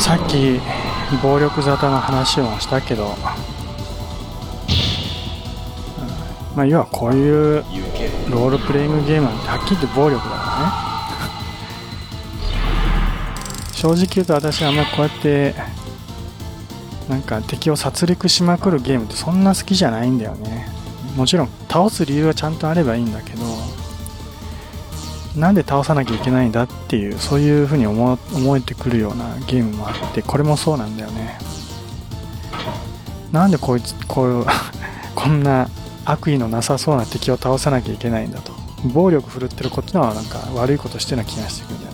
さっき暴力沙汰の話をしたけど、まあ、要はこういうロールプレイングゲームなんてはっきり言って暴力だからね。正直言うと私はあんまこうやってなんか敵を殺戮しまくるゲームってそんな好きじゃないんだよね。もちろん倒す理由はちゃんとあればいいんだけどなんで倒さなきゃいけないんだっていうそういうふうに思思えてくるようなゲームもあってこれもそうなんだよね。なんでこいつこう こんな悪意のなさそうな敵を倒さなきゃいけないんだと。暴力振るってるこっちのはなんか悪いことしてるような気がしてくるんだ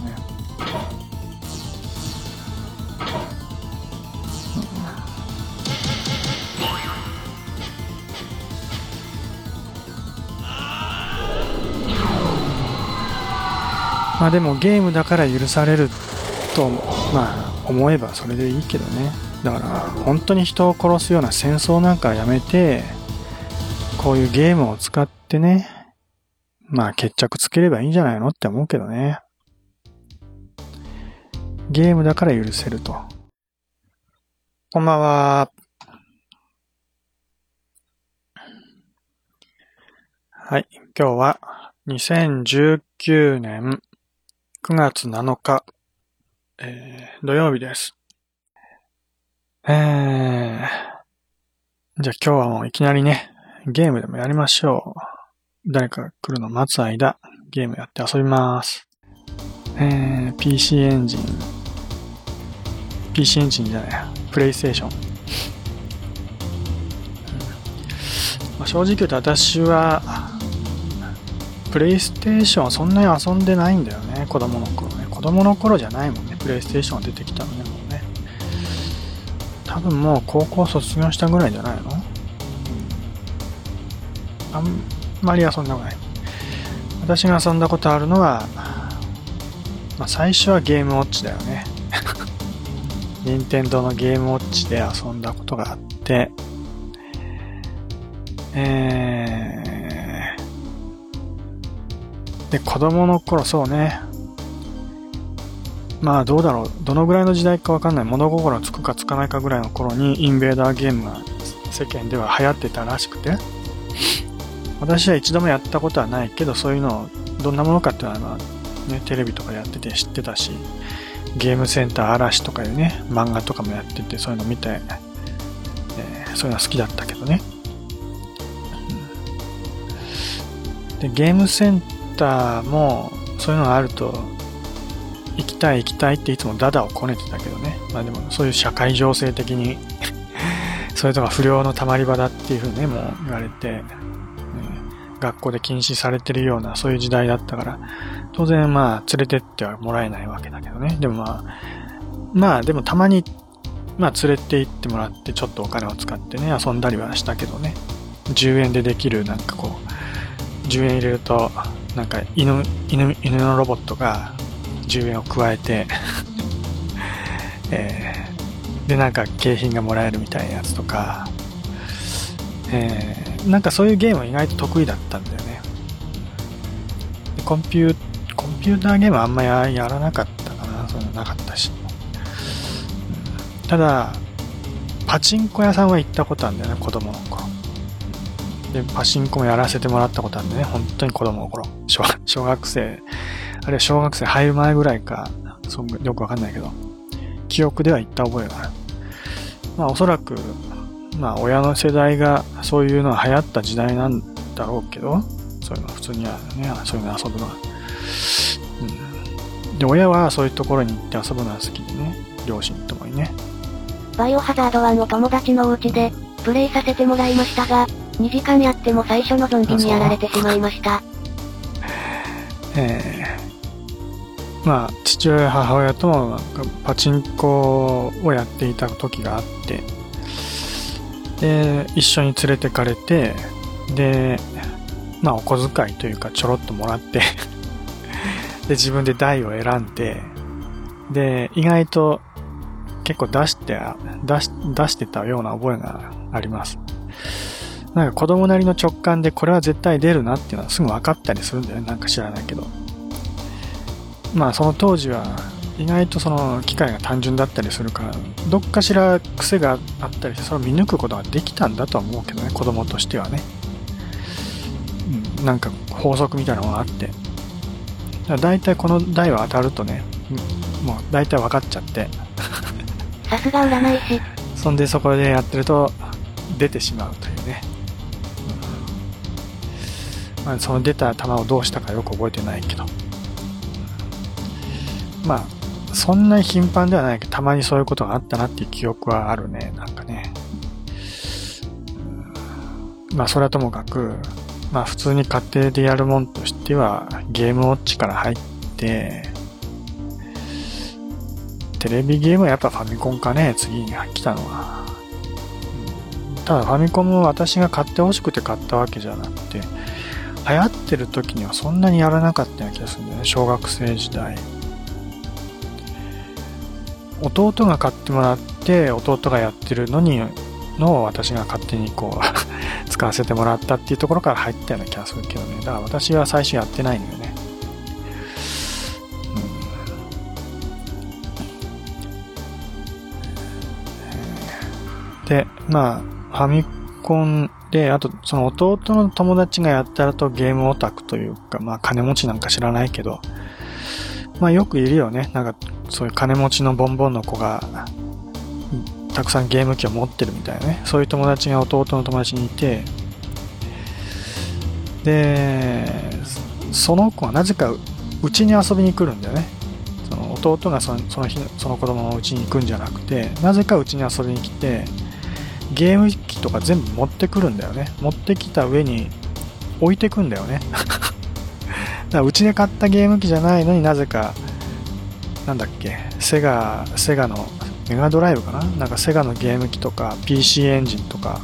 まあでもゲームだから許されるとまあ思えばそれでいいけどね。だから本当に人を殺すような戦争なんかやめてこういうゲームを使ってねまあ決着つければいいんじゃないのって思うけどね。ゲームだから許せると。こんばんは。はい今日は2019年9月7日、えー、土曜日です。えー、じゃあ今日はもういきなりね、ゲームでもやりましょう。誰か来るの待つ間、ゲームやって遊びます。えー、PC エンジン。PC エンジンじゃないや、プレイステーション。まあ、正直言うと私は、プレイステーションはそんなに遊んでないんだよね、子供の頃ね。子供の頃じゃないもんね、プレイステーションが出てきたのね、もうね。多分もう高校卒業したぐらいじゃないの？あんまり遊んだことない。私が遊んだことあるのは、まあ、最初はゲームウォッチだよね。任天堂のゲームウォッチで遊んだことがあって、えー、で、子供の頃そうね。まあどうだろう。どのぐらいの時代かわかんない。物心つくかつかないかぐらいの頃にインベーダーゲームが世間では流行ってたらしくて。私は一度もやったことはないけど、そういうのをどんなものかっていうのは、ね、テレビとかやってて知ってたし、ゲームセンター嵐とかいうね、漫画とかもやってて、そういうの見て、えー、そういうの好きだったけどね。で、ゲームセンターもそういうのがあると行きたい行きたいっていつもダダをこねてたけどね。まあでもそういう社会情勢的に そういうとこ不良のたまり場だっていうふうにね、もう言われて、ね、学校で禁止されてるようなそういう時代だったから、当然まあ連れてってはもらえないわけだけどね。でもまあ、まあでもたまに、まあ連れて行ってもらってちょっとお金を使ってね、遊んだりはしたけどね。10円でできるなんかこう、10円入れるとなんか犬犬犬のロボットが10円を加えてえー、でなんか景品がもらえるみたいなやつとか、えー、なんかそういうゲーム意外と得意だったんだよね。コンピューコンピューターゲームあんまややらなかったかな。そういうのなかったし、ただパチンコ屋さんは行ったことあるんだよね子供の頃。で、パチンコもやらせてもらったことあるんでね、本当に子供の頃。小小学生、あるいは小学生入る前ぐらいか、そよくわかんないけど、記憶では行った覚えがある。まあおそらく、まあ親の世代がそういうのが流行った時代なんだろうけど、そういうのは普通にはね、そういうの遊ぶのは。うん。で、親はそういうところに行って遊ぶのは好きでね、両親ともにね。バイオハザード1を友達のお家で、プレイさせてもらいましたが、2時間やっても最初のゾンビにやられてしまいました。えー、まあ、父親母親ともパチンコをやっていた時があって、で、一緒に連れてかれて、で、まあお小遣いというかちょろっともらってで、自分で台を選んで、で、意外と結構出して、出し、出してたような覚えがあります。なんか子供なりの直感でこれは絶対出るなっていうのはすぐ分かったりするんだよね。なんか知らないけど。まあその当時は意外とその機械が単純だったりするからどっかしら癖があったりしてそれを見抜くことができたんだとは思うけどね子供としてはね、うん、なんか法則みたいなのがあってだ大体この台は当たるとねもう大体分かっちゃってさすが占い師。そんでそこでやってると出てしまうというね、うんその出た球をどうしたかよく覚えてないけど。まあそんな頻繁ではないけどたまにそういうことがあったなっていう記憶はあるね。なんかね、まあそれはともかくまあ普通に家庭でやるもんとしてはゲームウォッチから入ってテレビゲームはやっぱファミコンかね、次に来たのは。ただファミコンも私が買って欲しくて買ったわけじゃなくて、流行ってる時にはそんなにやらなかったような気がするんだよね、小学生時代。弟が買ってもらって、弟がやってるのに、のを私が勝手にこう、使わせてもらったっていうところから入ったような気がするけどね。だから私は最初やってないのよねうん。で、まあ、ファミコンで、あと、その弟の友達がやったらとゲームオタクというか、まあ、金持ちなんか知らないけど、まあ、よくいるよね。なんか、そういう金持ちのボンボンの子が、たくさんゲーム機を持ってるみたいなね。そういう友達が弟の友達にいて、で、その子はなぜかうちに遊びに来るんだよね。その弟がそのその日その子供のうちに行くんじゃなくてなぜかうちに遊びに来てゲーム機とか全部持ってくるんだよね。持ってきた上に置いてくんだよね。だからうちで買ったゲーム機じゃないのになぜかなんだっけセガセガのメガドライブかな？なんかセガのゲーム機とか PC エンジンとか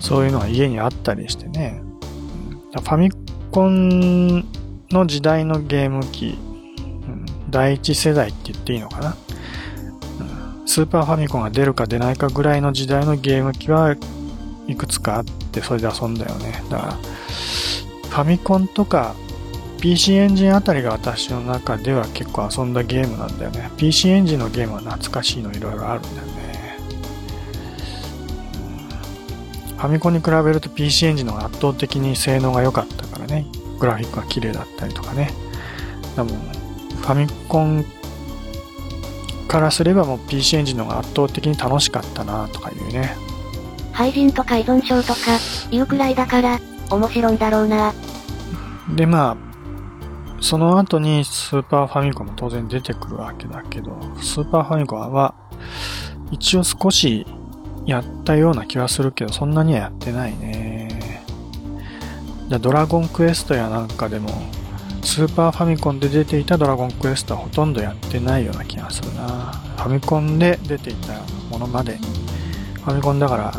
そういうのが家にあったりしてね。ファミコンの時代のゲーム機うん第一世代って言っていいのかな、スーパーファミコンが出るか出ないかぐらいの時代のゲーム機はいくつかあってそれで遊んだよね。だからファミコンとか PC エンジンあたりが私の中では結構遊んだゲームなんだよね。PC エンジンのゲームは懐かしいのいろいろあるんだよね。ファミコンに比べると PC エンジンの方が圧倒的に性能が良かったからね。グラフィックが綺麗だったりとかね。でもファミコンからすればもう PC エンジンの方が圧倒的に楽しかったなとかいうね。廃人とか依存症とか、言うくらいだから、面白いんだろうな。でまあ、その後にスーパーファミコンも当然出てくるわけだけど、スーパーファミコンは一応少しやったような気はするけど、そんなにはやってないね。ドラゴンクエストやなんかでも、スーパーファミコンで出ていたドラゴンクエストはほとんどやってないような気がするな。ファミコンで出ていたものまで。ファミコンだから、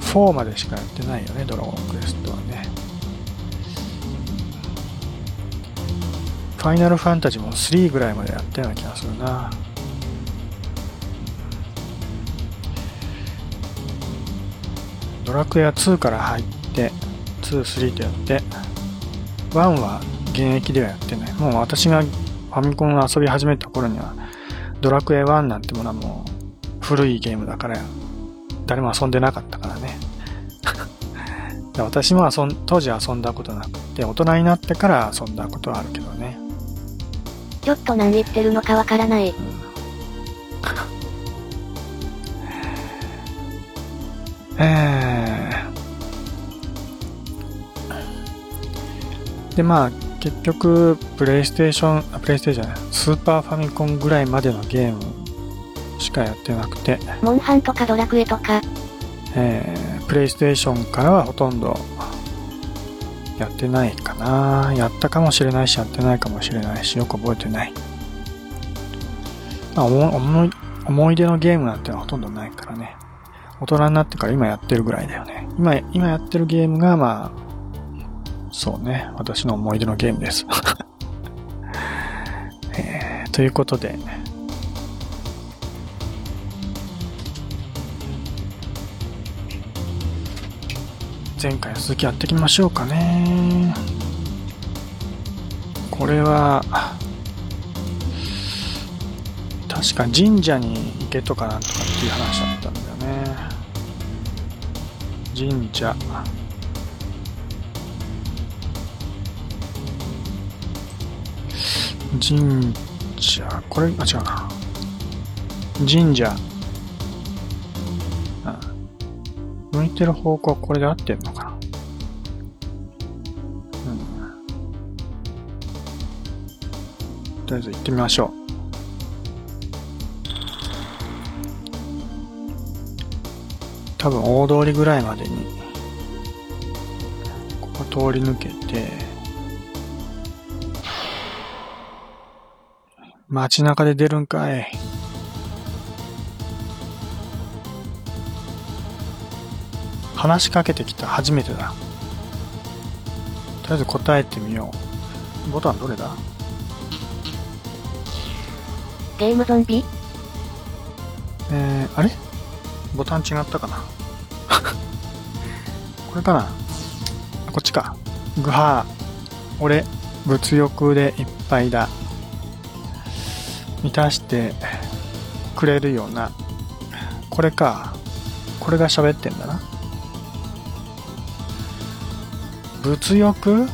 4までしかやってないよね、ドラゴンクエストはね。ファイナルファンタジーも3ぐらいまでやったような気がするな。ドラクエは2から入って、2、3とやって、1は現役ではやってない。もう私がファミコンを遊び始めた頃には、ドラクエ1なんてものはもう古いゲームだから、誰も遊んでなかったからね。で私も遊ん当時遊んだことなくて、大人になってから遊んだことはあるけどね。ちょっと何言ってるのかわからない。えーで、まあ、結局、プレイステーション、あ、プレイステーションじゃない、スーパーファミコンぐらいまでのゲームしかやってなくて、モンハンとかドラクエとか、えープレイステーションからはほとんどやってないかな。やったかもしれないし、やってないかもしれないし、よく覚えてない。まあ、思い思い出のゲームなんてのはほとんどないからね。大人になってから今やってるぐらいだよね。今、今やってるゲームが、まあ、そうね、私の思い出のゲームです。えーということで、前回の続きやっていきましょうかね。これは、確か神社に行けとかなんとかっていう話だったんだよね神社神社。これあ違うな。神社。うん向いてる方向はこれで合ってんのかな。うん。とりあえず行ってみましょう。多分大通りぐらいまでにここ通り抜けて街中で出るんかい。話しかけてきた初めてだ。とりあえず答えてみよう。ボタンどれだ？ゲームゾンビ？えー、あれ？ボタン違ったかな？これかな？こっちか。ぐはー。俺、物欲でいっぱいだ。満たしてくれるような。これか。これが喋ってんだな。物欲？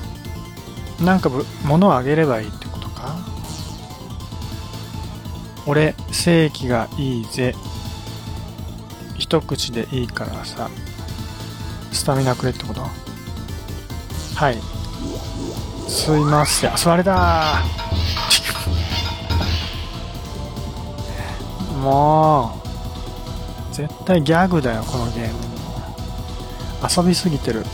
なんか物をあげればいいってことか？俺、正規がいいぜ。一口でいいからさ、スタミナくれってこと？はい。すいません。あ、座れだもう、絶対ギャグだよ、このゲーム。遊びすぎてる。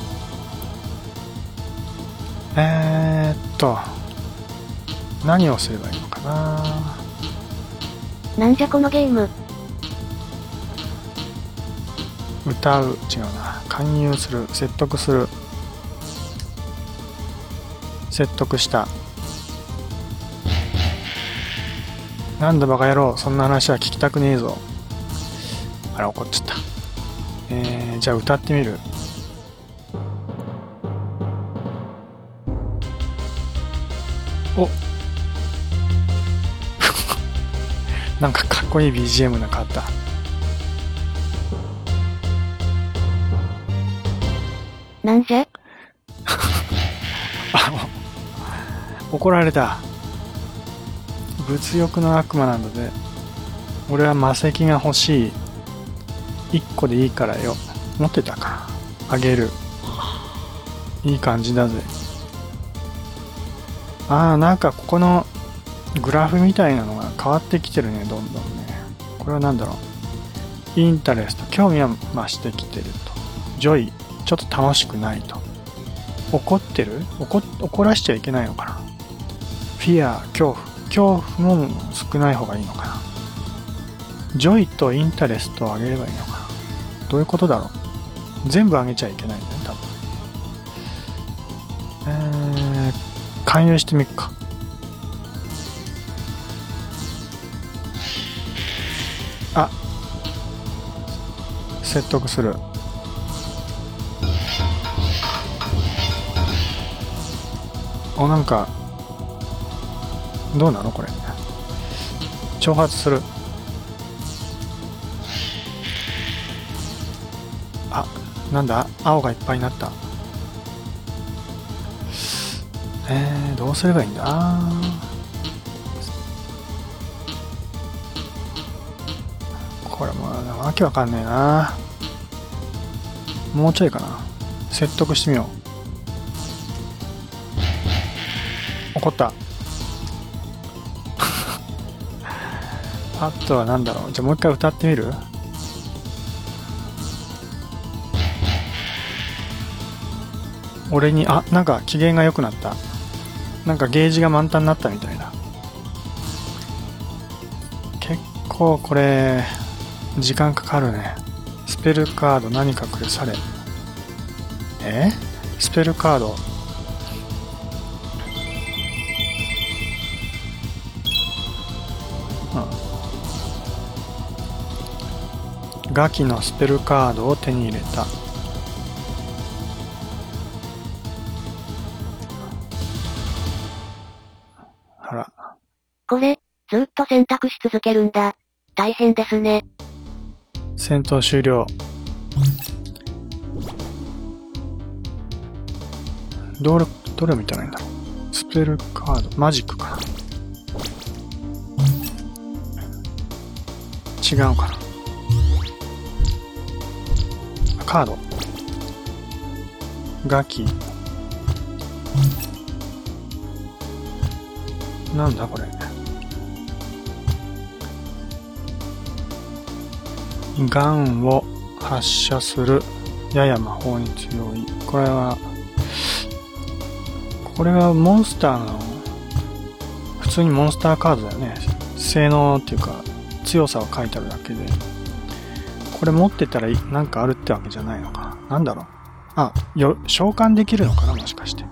えーっと、何をすればいいのかななんじゃこのゲーム。歌う違うな勧誘する説得する説得したなんだバカ野郎そんな話は聞きたくねえぞ。あら怒っちゃった。えー、じゃあ歌ってみる。お。なんかかっこいい BGM なかった。なんじゃ あ怒られた物欲の悪魔なので俺は魔石が欲しい。1個でいいからよ。持ってたか。あげる。いい感じだぜ。ああなんかここのグラフみたいなのが変わってきてるねどんどんね。これは何だろう。 interest。興味は増してきてると。 joy。ちょっと楽しくないと。怒ってる？怒怒らしちゃいけないのかな。フィア恐怖。恐怖も少ない方がいいのかな。 joy と interest を上げればいいのかな。どういうことだろう。全部上げちゃいけないんだよね多分。えー、勧誘してみっか。あ。説得する。おなんかどうなのこれ？挑発する。あなんだ？青がいっぱいになった。えー、どうすればいいんだ？これもうわけわかんねえな。もうちょいかな。説得してみよう。怒った。あとは何だろう。じゃあもう一回歌ってみる？俺にあなんか機嫌が良くなった。なんかゲージが満タンになったみたいな。結構これ時間かかるね。スペルカード何かくれされ。え？スペルカード。ガキのスペルカードを手に入れたあらこれ、ずっと選択し続けるんだ。大変ですね。戦闘終了。どれ、どれを見たらいいんだろう。スペルカード、マジックかな。違うかな。カード。ガキ。なんだこれ。ガンを発射する。やや魔法に強い。これは、これはモンスターの、普通にモンスターカードだよね。性能っていうか、強さを書いてあるだけで。これ持ってたらなんかあるってわけじゃないのかな。なんだろう。あ、よ、召喚できるのかなもしかして。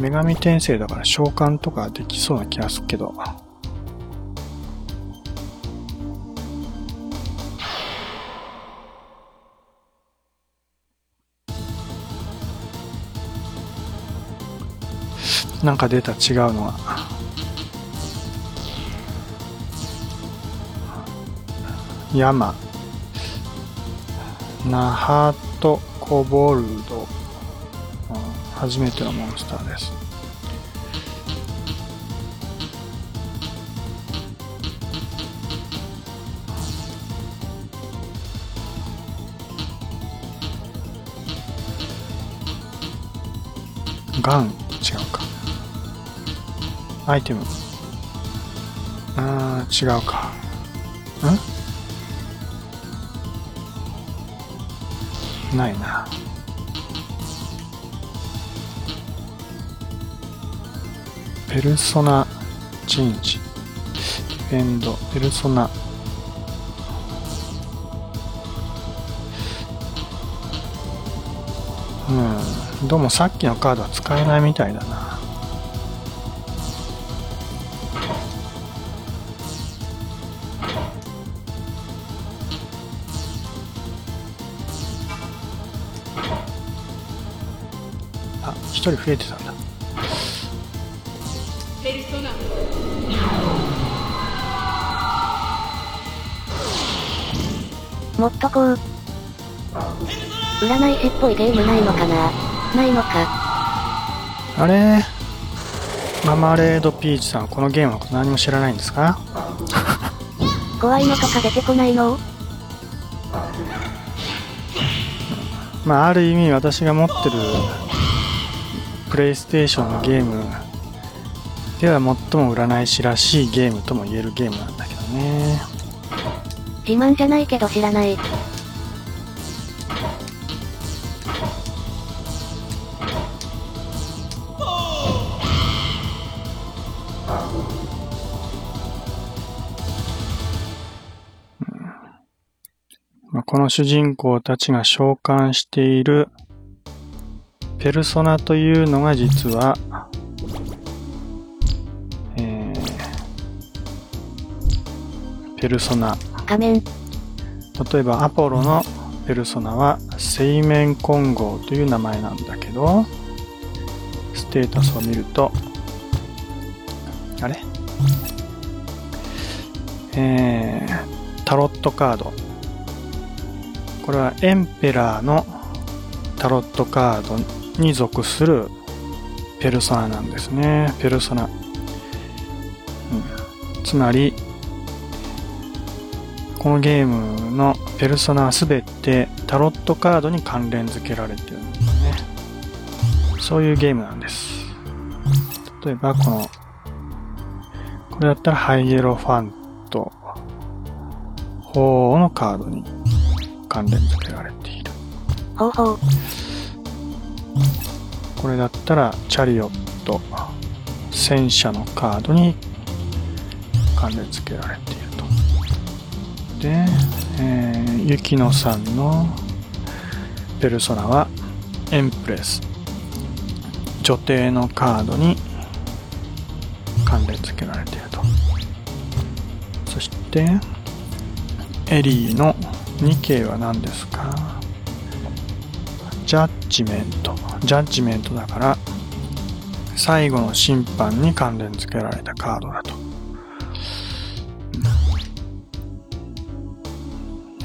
女神転生だから召喚とかできそうな気がするけど。なんか出た違うのは。山。ナハトコボルド。初めてのモンスターです。ガン違うか。アイテム。あー、違うか。ペルソナチェンジ。ディフェンド。ペルソナ。うん。どうもさっきのカードは使えないみたいだな。あ、一人増えてたんだ。もっとこう。占い師っぽいゲームないのかな？ないのか？あれ？ママレードピーチさん、このゲームのこと何も知らないんですか？怖いのとか出てこないの？まあ、ある意味私が持ってるプレイステーションのゲームでは最も占い師らしいゲームとも言えるゲームなんだけどね。自慢じゃないけど知らない。この主人公たちが召喚しているペルソナというのが実は、えー、ペルソナ。仮面。例えばアポロのペルソナは水面混合という名前なんだけど、ステータスを見ると、あれ？えー、タロットカード。これはエンペラーのタロットカードに属するペルソナなんですね。ペルソナ。うん、つまり、このゲームのペルソナは全てタロットカードに関連付けられてるんですね。そういうゲームなんです。例えばこの、これだったらハイエロファント、鳳のカードに関連付けられている。ほうほう。これだったらチャリオット、戦車のカードに関連付けられていると。で、えー、雪乃さんのペルソナはエンプレス。女帝のカードに関連付けられていると。そして、エリーの2系は何ですか？ジャッジメント。ジャッジメントだから、最後の審判に関連付けられたカードだと。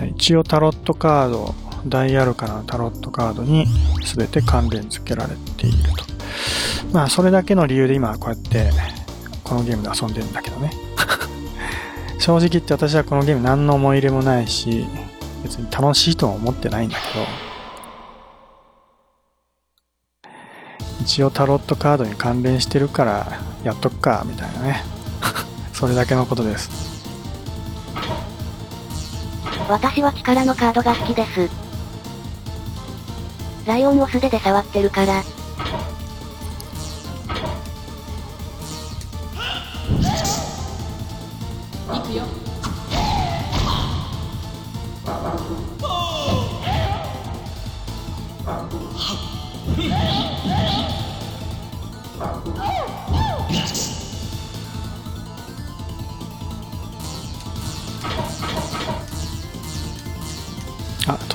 一応タロットカード、ダイアルカのタロットカードに全て関連付けられていると。まあ、それだけの理由で今こうやってこのゲームで遊んでるんだけどね。正直言って私はこのゲーム何の思い入れもないし、別に楽しいとは思ってないんだけど、一応タロットカードに関連してるからやっとくか、みたいなね。それだけのことです。私は力のカードが好きです。ライオンを素手で触ってるから。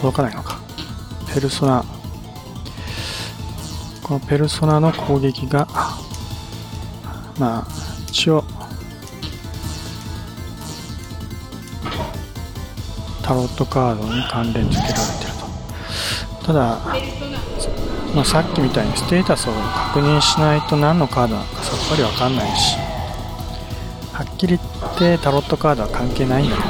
届かないのか。ペルソナ。このペルソナの攻撃が、まあ、一応、タロットカードに関連付けられてると。ただ、まあ、さっきみたいにステータスを確認しないと何のカードなのかさっぱりわかんないし、はっきり言ってタロットカードは関係ないんだけど、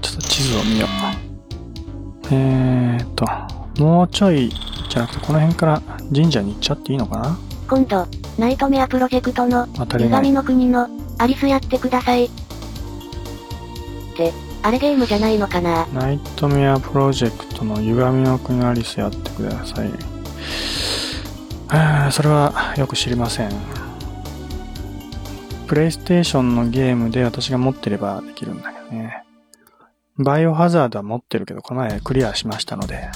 ちょっと地図を見よう。えーっと、もうちょいじゃなくてこの辺から神社に行っちゃっていいのかな？今度、ナイトメアプロジェクトの、当たり前女神の国の、アリスやってください。あれゲームじゃないのかな？ナイトメアプロジェクトの歪みの国アリスやってください。あそれはよく知りません。プレイステーションのゲームで私が持ってればできるんだけどね。バイオハザードは持ってるけど、この前クリアしましたので。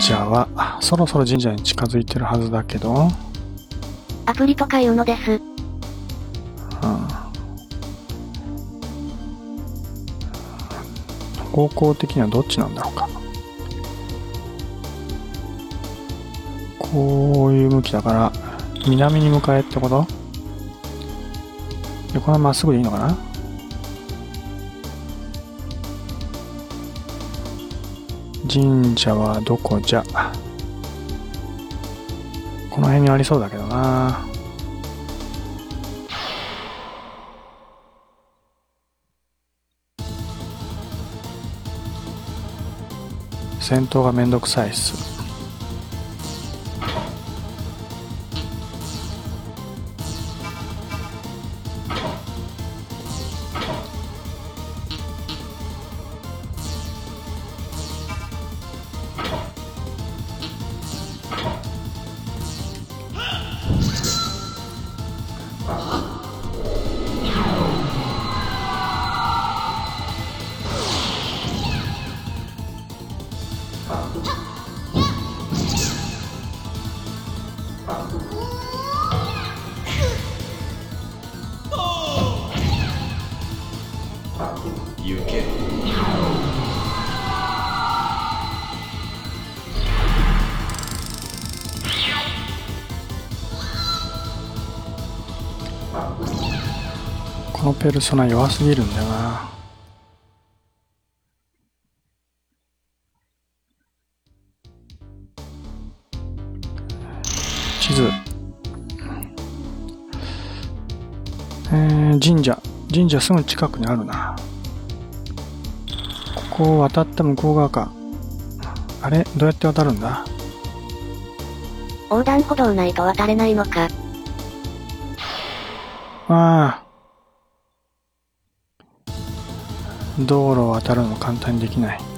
社は、あそろそろ神社に近づいてるはずだけど、うん。アプリとかいうのです。方向的にはどっちなんだろうか。こういう向きだから、南に向かえってこと？で、これはまっすぐでいいのかな？神社はどこじゃ？この辺にありそうだけどな。戦闘がめんどくさいっす。行ペルソナ弱すぎるんだよな。地図。えー、神社。神社すぐ近くにあるな。ここを渡った向こう側か。あれ？どうやって渡るんだ？横断歩道ないと渡れないのか。ああ。道路を渡るの簡単にできない。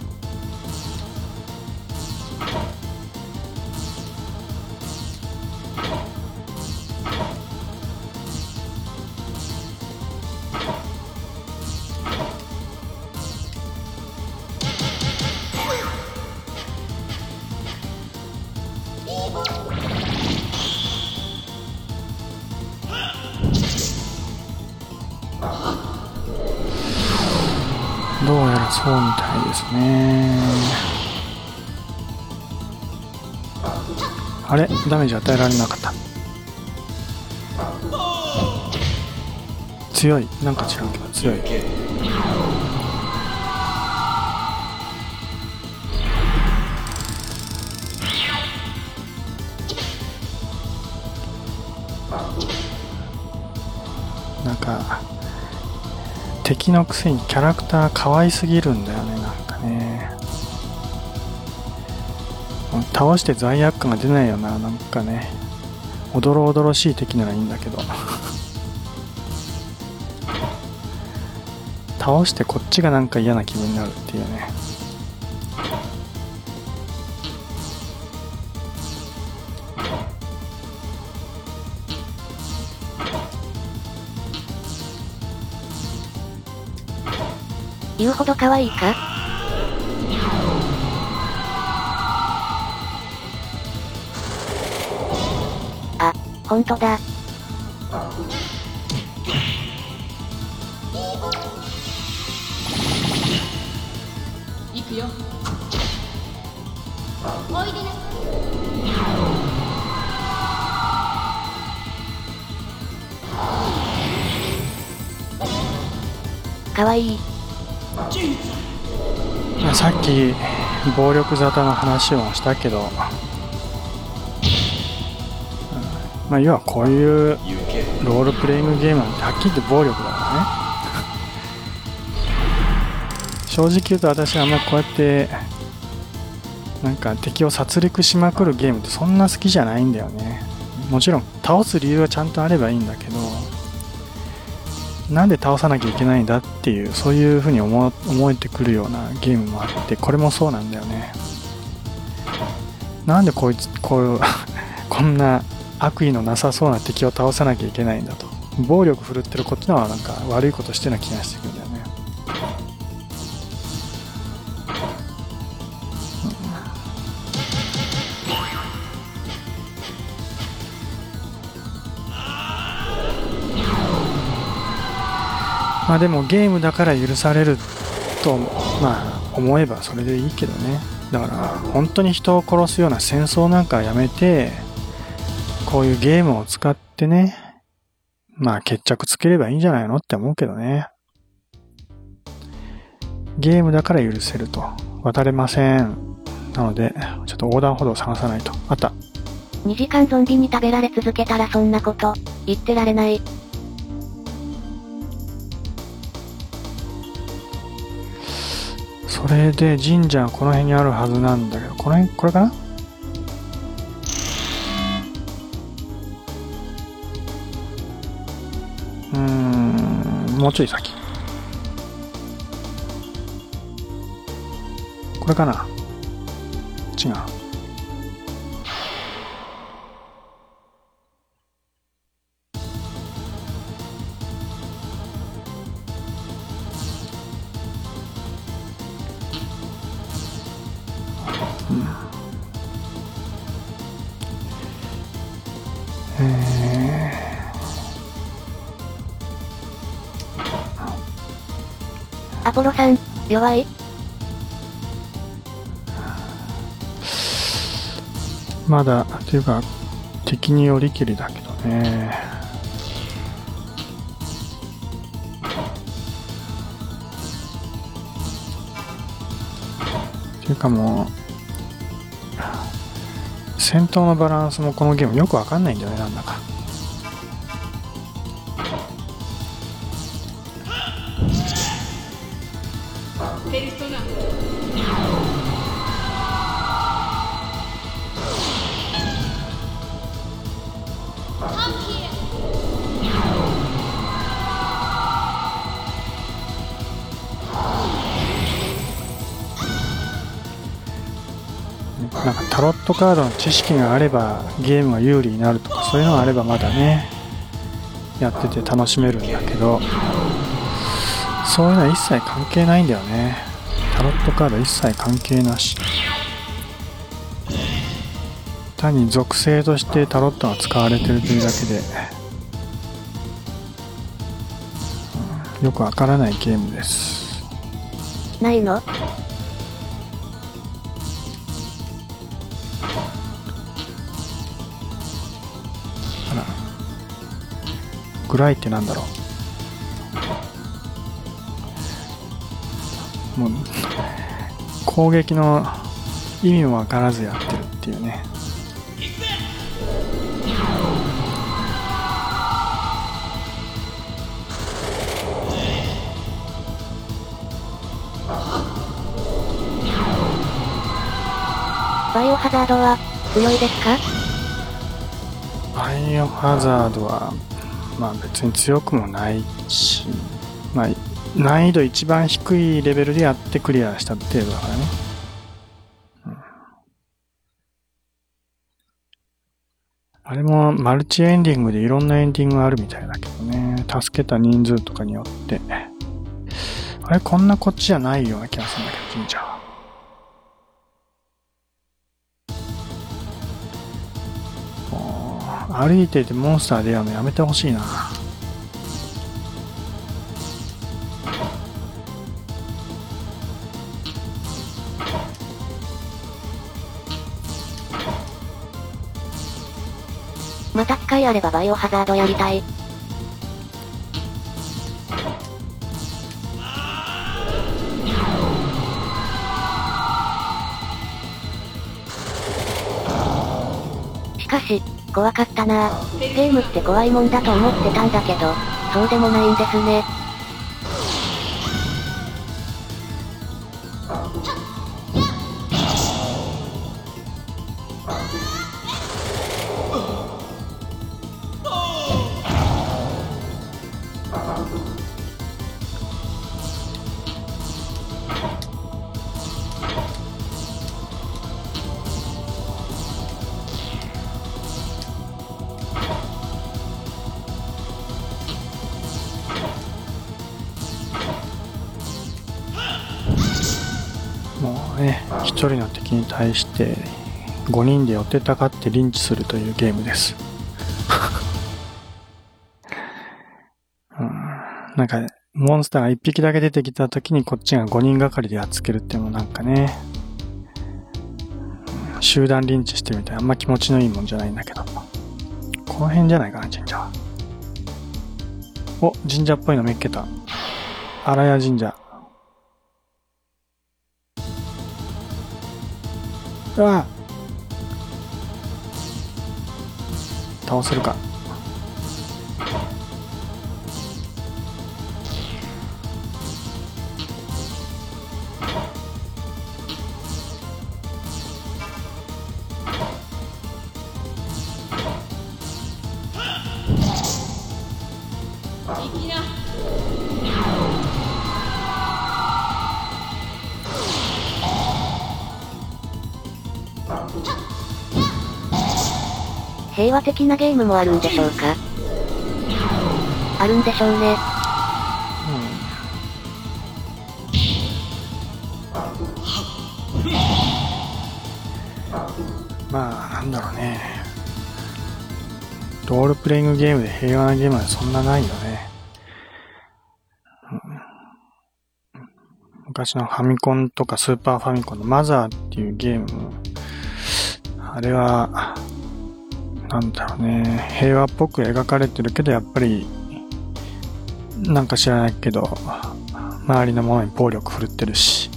ダメージ与えられなかった。強い。なんか違うけど強い。なんか敵のくせにキャラクター可愛すぎるんだよ。倒して罪悪感が出ないよななんかねおどろおどろしい敵ならいいんだけど。倒してこっちがなんか嫌な気分になるっていうね。言うほど可愛いか？ほんとだ。行くよ。おいでな。さい可愛い。まあさっき暴力沙汰の話をしたけど、まあ要はこういうロールプレイングゲームなんてはっきり言って暴力だからね。正直言うと私はあんまりこうやってなんか敵を殺戮しまくるゲームってそんな好きじゃないんだよね。もちろん倒す理由はちゃんとあればいいんだけどなんで倒さなきゃいけないんだっていうそういうふうに思えてくるようなゲームもあってこれもそうなんだよね。なんでこいつこう こんな悪意のなさそうな敵を倒さなきゃいけないんだと。暴力振るってるこっちのはなんか悪いことしてるような気がしてくるんだよね。まあでもゲームだから許されるとまあ思えばそれでいいけどね。だから本当に人を殺すような戦争なんかやめてこういうゲームを使ってねまあ決着つければいいんじゃないのって思うけどね。ゲームだから許せると。渡れません。なのでちょっと横断歩道を探さないと。あった。2時間ゾンビに食べられ続けたらそんなこと、言ってられない。それで神社はこの辺にあるはずなんだけどこの辺これかな？もうちょい先。これかな？違う。弱い。まだっていうか敵によりきりだけどね。ていうかもう戦闘のバランスもこのゲームよくわかんないんだよねなんだか。タロットカードの知識があればゲームが有利になるとかそういうのがあればまだねやってて楽しめるんだけどそういうのは一切関係ないんだよね。タロットカード一切関係なし。単に属性としてタロットが使われてるというだけで、よくわからないゲームです。ないの？グライってなんだろう。もう、攻撃の意味もわからずやってるっていうね。バイオハザードは、強いですか？バイオハザードは、まあ別に強くもないし、まあ難易度一番低いレベルでやってクリアした程度だからね。あれもマルチエンディングでいろんなエンディングがあるみたいだけどね。助けた人数とかによって。あれこんなこっちじゃないような気がするんだけど、神社は。歩いていてモンスター出会うのやめてほしいな。また機会あればバイオハザードやりたい。怖かったなゲームって怖いもんだと思ってたんだけど、そうでもないんですね。1人の敵に対して5人で寄ってたかってリンチするというゲームです。なんか、モンスターが1匹だけ出てきた時にこっちが5人がかりでやっつけるっていうのもなんかね、集団リンチしてみたいあんま気持ちのいいもんじゃないんだけど。この辺じゃないかな、神社は。お、神社っぽいの見っけた。荒谷神社。うわ倒せるか。行きな。平和的なゲームもあるんでしょうか？あるんでしょうね。まあなんだろうね。ロールプレイングゲームで平和なゲームはそんなないよね、昔のファミコンとかスーパーファミコンのマザーっていうゲーム。あれはなんだろうね平和っぽく描かれてるけどやっぱりなんか知らないけど周りのものに暴力振るってるし。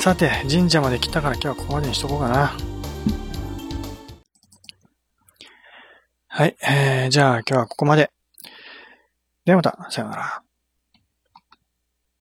さて、神社まで来たから今日はここまでにしとこうかな。はい、えー、じゃあ今日はここまで。ではまた、さようなら。